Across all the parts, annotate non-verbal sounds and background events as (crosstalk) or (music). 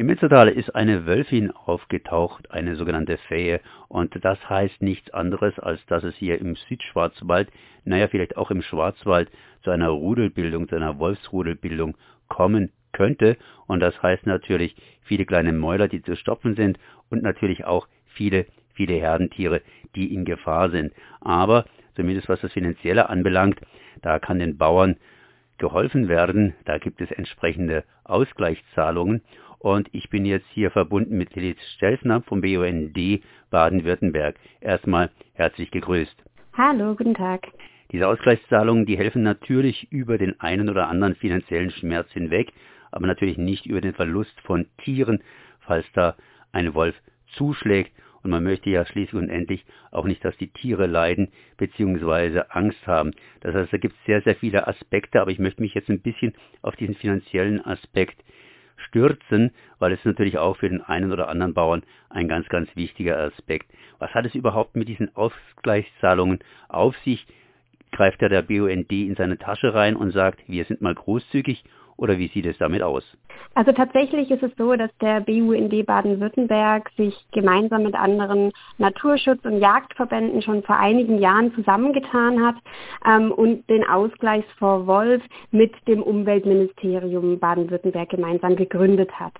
Im Mitzeltal ist eine Wölfin aufgetaucht, eine sogenannte Fähe, und das heißt nichts anderes, als dass es hier im Südschwarzwald, naja, vielleicht auch im Schwarzwald, zu einer Rudelbildung, zu einer Wolfsrudelbildung kommen könnte. Und das heißt natürlich viele kleine Mäuler, die zu stopfen sind und natürlich auch viele, viele Herdentiere, die in Gefahr sind. Aber zumindest was das Finanzielle anbelangt, da kann den Bauern geholfen werden. Da gibt es entsprechende Ausgleichszahlungen. Und ich bin jetzt hier verbunden mit Lilith Stelzner vom BUND Baden-Württemberg. Erstmal herzlich gegrüßt. Hallo, guten Tag. Diese Ausgleichszahlungen, die helfen natürlich über den einen oder anderen finanziellen Schmerz hinweg, aber natürlich nicht über den Verlust von Tieren, falls da ein Wolf zuschlägt. Und man möchte ja schließlich und endlich auch nicht, dass die Tiere leiden bzw. Angst haben. Das heißt, da gibt es sehr, sehr viele Aspekte, aber ich möchte mich jetzt ein bisschen auf diesen finanziellen Aspekt stürzen, weil es natürlich auch für den einen oder anderen Bauern ein ganz, ganz wichtiger Aspekt. Was hat es überhaupt mit diesen Ausgleichszahlungen auf sich? Greift ja der BUND in seine Tasche rein und sagt, wir sind mal großzügig oder wie sieht es damit aus? Also tatsächlich ist es so, dass der BUND Baden-Württemberg sich gemeinsam mit anderen Naturschutz- und Jagdverbänden schon vor einigen Jahren zusammengetan hat ähm, und den Ausgleichsfonds Wolf mit dem Umweltministerium Baden-Württemberg gemeinsam gegründet hat.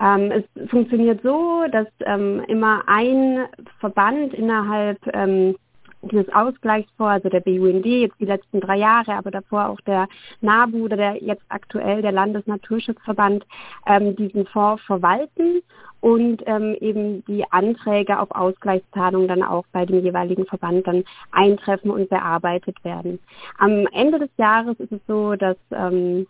Ähm, es funktioniert so, dass ähm, immer ein Verband innerhalb ähm, dieses Ausgleichsfonds, also der BUND jetzt die letzten drei Jahre, aber davor auch der NABU oder der jetzt aktuell der Landesnaturschutzverband ähm, diesen Fonds verwalten und ähm, eben die Anträge auf Ausgleichszahlung dann auch bei dem jeweiligen Verband dann eintreffen und bearbeitet werden. Am Ende des Jahres ist es so, dass ähm,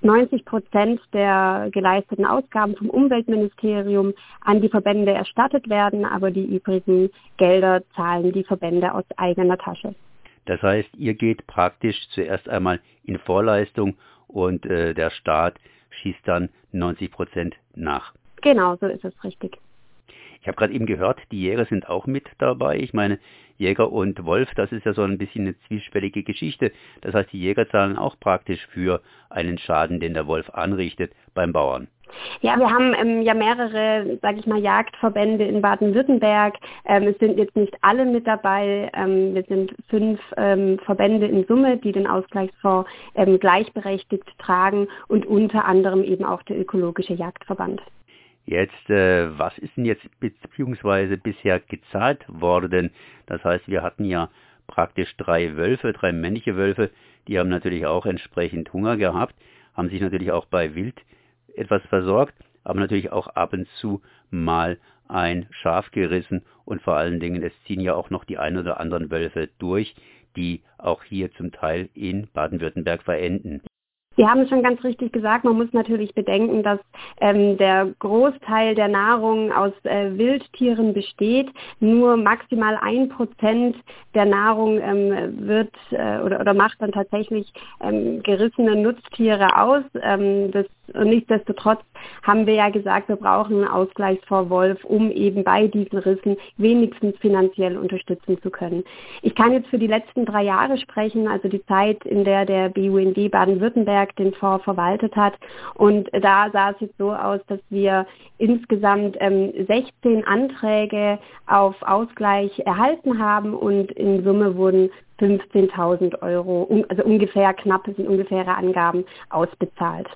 90 Prozent der geleisteten Ausgaben vom Umweltministerium an die Verbände erstattet werden, aber die übrigen Gelder zahlen die Verbände aus eigener Tasche. Das heißt, ihr geht praktisch zuerst einmal in Vorleistung und äh, der Staat schießt dann 90 Prozent nach. Genau, so ist es richtig. Ich habe gerade eben gehört, die Jäger sind auch mit dabei. Ich meine, Jäger und Wolf, das ist ja so ein bisschen eine zwiespältige Geschichte. Das heißt, die Jäger zahlen auch praktisch für einen Schaden, den der Wolf anrichtet beim Bauern. Ja, wir haben ähm, ja mehrere, sage ich mal, Jagdverbände in Baden-Württemberg. Ähm, es sind jetzt nicht alle mit dabei. Ähm, wir sind fünf ähm, Verbände in Summe, die den Ausgleichsfonds ähm, gleichberechtigt tragen und unter anderem eben auch der ökologische Jagdverband. Jetzt, äh, was ist denn jetzt beziehungsweise bisher gezahlt worden? Das heißt, wir hatten ja praktisch drei Wölfe, drei männliche Wölfe, die haben natürlich auch entsprechend Hunger gehabt, haben sich natürlich auch bei Wild etwas versorgt, aber natürlich auch ab und zu mal ein Schaf gerissen und vor allen Dingen, es ziehen ja auch noch die ein oder anderen Wölfe durch, die auch hier zum Teil in Baden-Württemberg verenden. Sie haben es schon ganz richtig gesagt, man muss natürlich bedenken, dass ähm, der Großteil der Nahrung aus äh, Wildtieren besteht. Nur maximal ein Prozent der Nahrung ähm, wird äh, oder, oder macht dann tatsächlich ähm, gerissene Nutztiere aus. Ähm, das, und nichtsdestotrotz haben wir ja gesagt, wir brauchen einen Ausgleichsfonds Wolf, um eben bei diesen Rissen wenigstens finanziell unterstützen zu können. Ich kann jetzt für die letzten drei Jahre sprechen, also die Zeit, in der der BUND Baden-Württemberg den Fonds verwaltet hat. Und da sah es jetzt so aus, dass wir insgesamt ähm, 16 Anträge auf Ausgleich erhalten haben und in Summe wurden 15.000 Euro, also ungefähr knapp, sind ungefähre Angaben, ausbezahlt.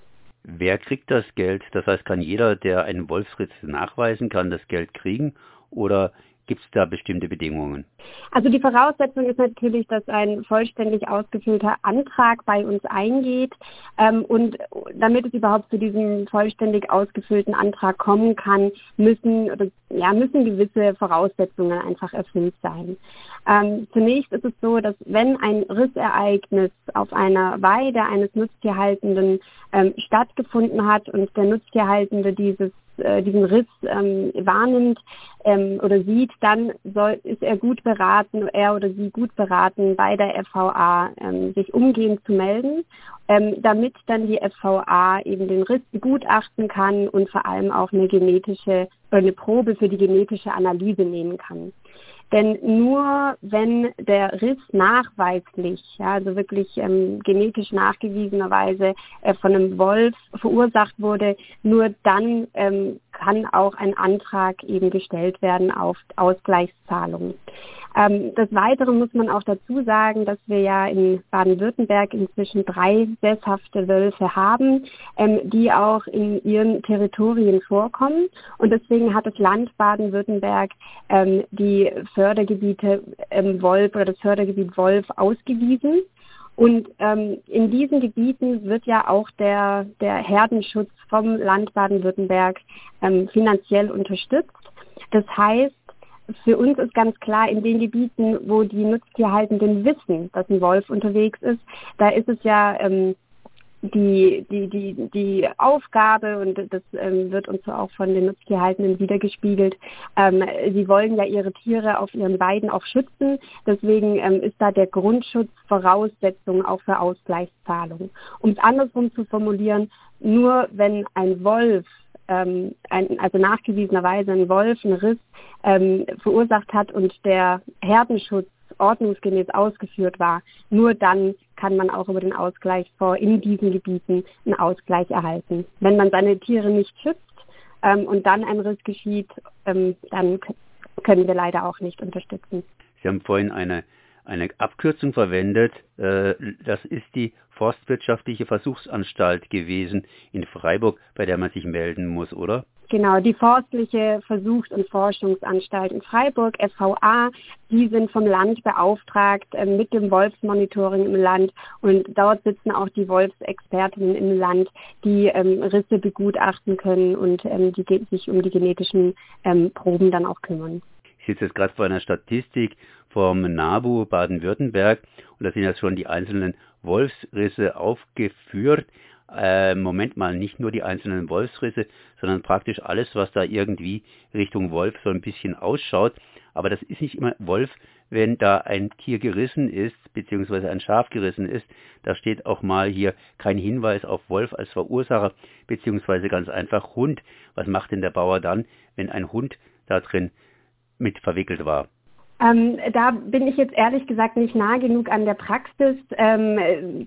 Wer kriegt das Geld? Das heißt, kann jeder, der einen Wolfsritt nachweisen kann, das Geld kriegen? Oder Gibt es da bestimmte Bedingungen? Also die Voraussetzung ist natürlich, dass ein vollständig ausgefüllter Antrag bei uns eingeht. Ähm, und damit es überhaupt zu diesem vollständig ausgefüllten Antrag kommen kann, müssen, oder, ja, müssen gewisse Voraussetzungen einfach erfüllt sein. Ähm, zunächst ist es so, dass wenn ein Rissereignis auf einer Weide eines Nutztierhaltenden ähm, stattgefunden hat und der Nutztierhaltende dieses äh, diesen Riss ähm, wahrnimmt ähm, oder sieht, dann soll, ist er gut beraten, er oder sie gut beraten, bei der FVA ähm, sich umgehend zu melden, ähm, damit dann die FVA eben den Riss begutachten kann und vor allem auch eine genetische, eine Probe für die genetische Analyse nehmen kann. Denn nur wenn der Riss nachweislich, ja, also wirklich ähm, genetisch nachgewiesenerweise äh, von einem Wolf verursacht wurde, nur dann ähm, kann auch ein Antrag eben gestellt werden auf Ausgleichszahlungen. Ähm, des Weiteren muss man auch dazu sagen, dass wir ja in Baden-Württemberg inzwischen drei sesshafte Wölfe haben, ähm, die auch in ihren Territorien vorkommen. Und deswegen hat das Land Baden-Württemberg ähm, die Fördergebiete ähm, Wolf oder das Fördergebiet Wolf ausgewiesen. Und ähm, in diesen Gebieten wird ja auch der, der Herdenschutz vom Land Baden-Württemberg ähm, finanziell unterstützt. Das heißt, für uns ist ganz klar, in den Gebieten, wo die Nutztierhaltenden wissen, dass ein Wolf unterwegs ist, da ist es ja ähm, die, die, die, die Aufgabe, und das ähm, wird uns auch von den Nutztierhaltenden wiedergespiegelt, ähm, sie wollen ja ihre Tiere auf ihren Weiden auch schützen. Deswegen ähm, ist da der Grundschutz Voraussetzung auch für Ausgleichszahlungen. Um es andersrum zu formulieren, nur wenn ein Wolf ähm, ein, also nachgewiesenerweise ein Wolf einen Riss ähm, verursacht hat und der Herdenschutz ordnungsgemäß ausgeführt war, nur dann kann man auch über den Ausgleichsfonds in diesen Gebieten einen Ausgleich erhalten. Wenn man seine Tiere nicht schützt ähm, und dann ein Riss geschieht, ähm, dann können wir leider auch nicht unterstützen. Sie haben vorhin eine eine Abkürzung verwendet. Äh, das ist die Forstwirtschaftliche Versuchsanstalt gewesen in Freiburg, bei der man sich melden muss, oder? Genau, die Forstliche Versuchs- und Forschungsanstalt in Freiburg, FVA, die sind vom Land beauftragt äh, mit dem Wolfsmonitoring im Land und dort sitzen auch die Wolfsexpertinnen im Land, die ähm, Risse begutachten können und ähm, die sich um die genetischen ähm, Proben dann auch kümmern. Ich sitze jetzt gerade vor einer Statistik vom NABU Baden-Württemberg und da sind ja schon die einzelnen Wolfsrisse aufgeführt. Äh, Moment mal, nicht nur die einzelnen Wolfsrisse, sondern praktisch alles, was da irgendwie Richtung Wolf so ein bisschen ausschaut. Aber das ist nicht immer Wolf, wenn da ein Tier gerissen ist, beziehungsweise ein Schaf gerissen ist. Da steht auch mal hier kein Hinweis auf Wolf als Verursacher, beziehungsweise ganz einfach Hund. Was macht denn der Bauer dann, wenn ein Hund da drin mit verwickelt war? Ähm, da bin ich jetzt ehrlich gesagt nicht nah genug an der Praxis. Ähm,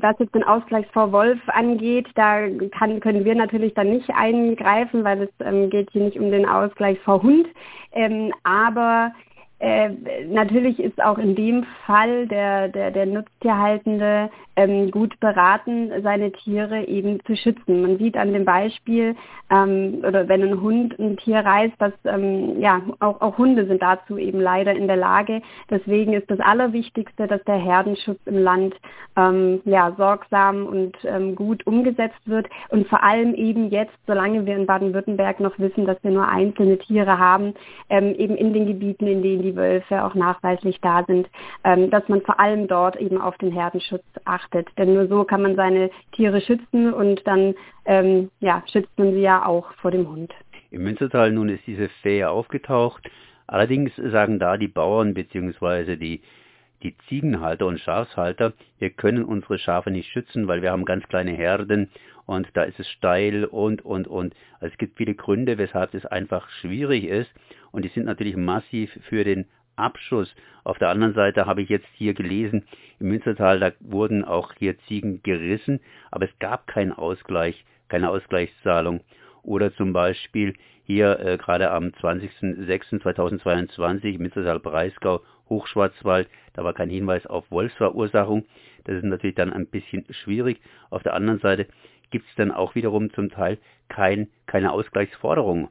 was jetzt den Ausgleich vor Wolf angeht, da kann, können wir natürlich dann nicht eingreifen, weil es ähm, geht hier nicht um den Ausgleich vor Hund. Ähm, aber äh, natürlich ist auch in dem Fall der, der, der Nutztierhaltende ähm, gut beraten, seine Tiere eben zu schützen. Man sieht an dem Beispiel, ähm, oder wenn ein Hund ein Tier reißt, dass ähm, ja auch, auch Hunde sind dazu eben leider in der Lage. Deswegen ist das Allerwichtigste, dass der Herdenschutz im Land ähm, ja sorgsam und ähm, gut umgesetzt wird und vor allem eben jetzt, solange wir in Baden-Württemberg noch wissen, dass wir nur einzelne Tiere haben, ähm, eben in den Gebieten, in denen die Wölfe auch nachweislich da sind, ähm, dass man vor allem dort eben auf den Herdenschutz achtet. Denn nur so kann man seine Tiere schützen und dann ähm, ja, schützt man sie ja auch vor dem Hund. Im Münstertal nun ist diese Fähe aufgetaucht. Allerdings sagen da die Bauern bzw. die die Ziegenhalter und Schafshalter, wir können unsere Schafe nicht schützen, weil wir haben ganz kleine Herden und da ist es steil und, und, und. Also es gibt viele Gründe, weshalb es einfach schwierig ist und die sind natürlich massiv für den Abschuss. Auf der anderen Seite habe ich jetzt hier gelesen, im Münstertal, da wurden auch hier Ziegen gerissen, aber es gab keinen Ausgleich, keine Ausgleichszahlung. Oder zum Beispiel hier äh, gerade am 20.06.2022 Münstertal-Breisgau, Hochschwarzwald, da war kein Hinweis auf Wolfsverursachung. Das ist natürlich dann ein bisschen schwierig. Auf der anderen Seite gibt es dann auch wiederum zum Teil kein, keine Ausgleichsforderung.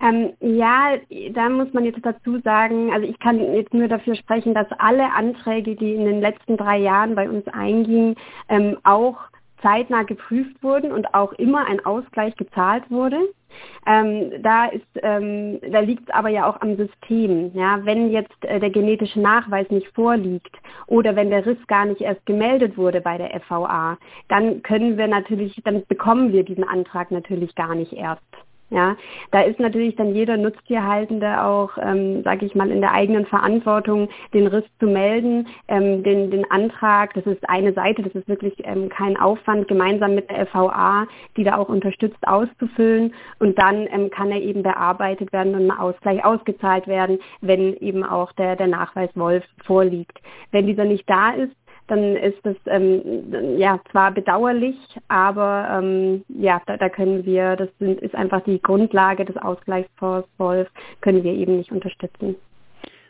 Ähm, ja, da muss man jetzt dazu sagen, also ich kann jetzt nur dafür sprechen, dass alle Anträge, die in den letzten drei Jahren bei uns eingingen, ähm, auch zeitnah geprüft wurden und auch immer ein Ausgleich gezahlt wurde. Ähm, da ähm, da liegt es aber ja auch am System. Ja, wenn jetzt äh, der genetische Nachweis nicht vorliegt oder wenn der Riss gar nicht erst gemeldet wurde bei der FVA, dann können wir natürlich, dann bekommen wir diesen Antrag natürlich gar nicht erst. Ja, da ist natürlich dann jeder Nutztierhaltende auch, ähm, sage ich mal, in der eigenen Verantwortung, den Riss zu melden, ähm, den, den Antrag, das ist eine Seite, das ist wirklich ähm, kein Aufwand, gemeinsam mit der FVA, die da auch unterstützt, auszufüllen und dann ähm, kann er eben bearbeitet werden und ein Ausgleich ausgezahlt werden, wenn eben auch der, der Nachweis Wolf vorliegt. Wenn dieser nicht da ist, dann ist das ähm, ja zwar bedauerlich, aber ähm, ja, da, da, können wir, das sind, ist einfach die Grundlage des Ausgleichsfonds Wolf, können wir eben nicht unterstützen.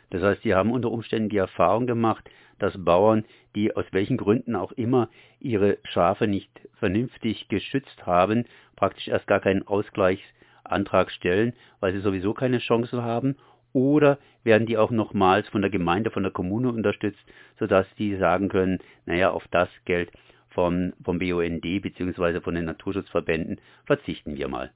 Das heißt, Sie haben unter Umständen die Erfahrung gemacht, dass Bauern, die aus welchen Gründen auch immer ihre Schafe nicht vernünftig geschützt haben, praktisch erst gar keinen Ausgleichsantrag stellen, weil sie sowieso keine Chance haben oder werden die auch nochmals von der Gemeinde, von der Kommune unterstützt, sodass die sagen können, naja, auf das Geld vom, vom BUND bzw. von den Naturschutzverbänden verzichten wir mal.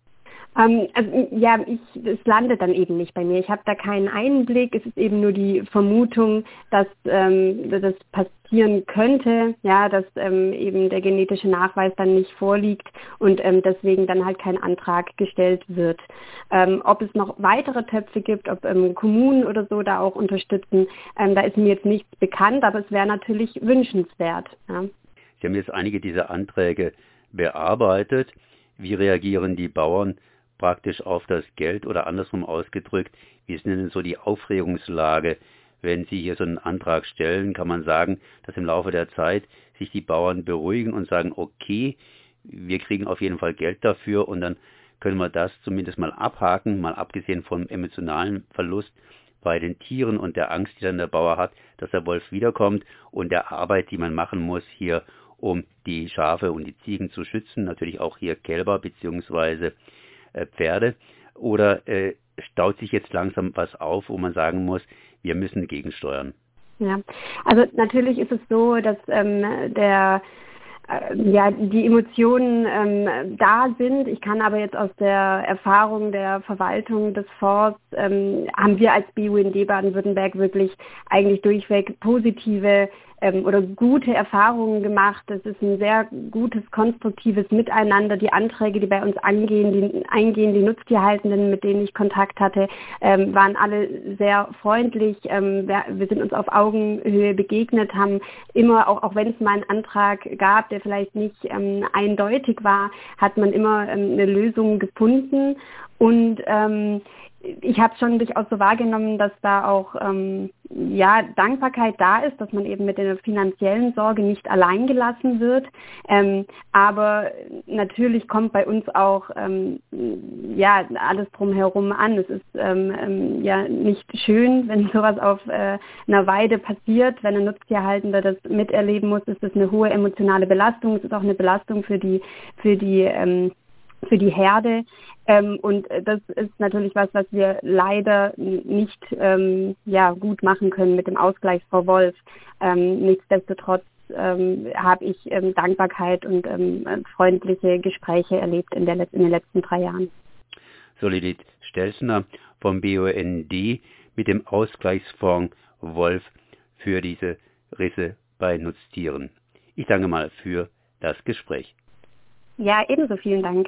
Ähm, also, ja, ich, es landet dann eben nicht bei mir. Ich habe da keinen Einblick. Es ist eben nur die Vermutung, dass ähm, das passieren könnte, ja, dass ähm, eben der genetische Nachweis dann nicht vorliegt und ähm, deswegen dann halt kein Antrag gestellt wird. Ähm, ob es noch weitere Töpfe gibt, ob ähm, Kommunen oder so da auch unterstützen, da ist mir jetzt nichts bekannt, aber es wäre natürlich wünschenswert. Ja. Sie haben jetzt einige dieser Anträge bearbeitet. Wie reagieren die Bauern praktisch auf das Geld oder andersrum ausgedrückt, wie ist denn so die Aufregungslage? Wenn Sie hier so einen Antrag stellen, kann man sagen, dass im Laufe der Zeit sich die Bauern beruhigen und sagen, okay, wir kriegen auf jeden Fall Geld dafür und dann können wir das zumindest mal abhaken, mal abgesehen vom emotionalen Verlust bei den Tieren und der Angst, die dann der Bauer hat, dass der Wolf wiederkommt und der Arbeit, die man machen muss hier, um die Schafe und die Ziegen zu schützen, natürlich auch hier Kälber äh, Pferde? Oder äh, staut sich jetzt langsam was auf, wo man sagen muss, wir müssen gegensteuern? Ja, also natürlich ist es so, dass ähm, der äh, ja, die Emotionen ähm, da sind. Ich kann aber jetzt aus der Erfahrung der Verwaltung des Fonds, ähm, haben wir als BUND Baden-Württemberg wirklich eigentlich durchweg positive ähm, oder gute Erfahrungen gemacht. Es ist ein sehr gutes, konstruktives Miteinander. Die Anträge, die bei uns angehen, die eingehen, die Nutztierhaltenden, mit denen ich Kontakt hatte, ähm, waren alle sehr freundlich. Ähm, wir, wir, sind uns auf Augenhöhe begegnet, haben immer, auch, auch wenn es mal einen Antrag gab, der vielleicht nicht ähm, eindeutig war, hat man immer ähm, eine Lösung gefunden. Und ähm, ich habe schon durchaus so wahrgenommen, dass da auch ähm, ja Dankbarkeit da ist, dass man eben mit der finanziellen Sorge nicht allein gelassen wird. Ähm, aber natürlich kommt bei uns auch ähm, ja alles drumherum an. Es ist ähm, ähm, ja nicht schön, wenn (laughs) sowas auf äh, einer Weide passiert, wenn ein Nutztierhaltender das miterleben muss. Ist das eine hohe emotionale Belastung. Es ist auch eine Belastung für die für die ähm, für die Herde. Ähm, und das ist natürlich was, was wir leider nicht ähm, ja, gut machen können mit dem Ausgleich Frau Wolf. Ähm, nichtsdestotrotz ähm, habe ich ähm, Dankbarkeit und ähm, freundliche Gespräche erlebt in, der, in den letzten drei Jahren. Solidit Stelzner vom BUND mit dem Ausgleichsfonds Wolf für diese Risse bei Nutztieren. Ich danke mal für das Gespräch. Ja, ebenso vielen Dank.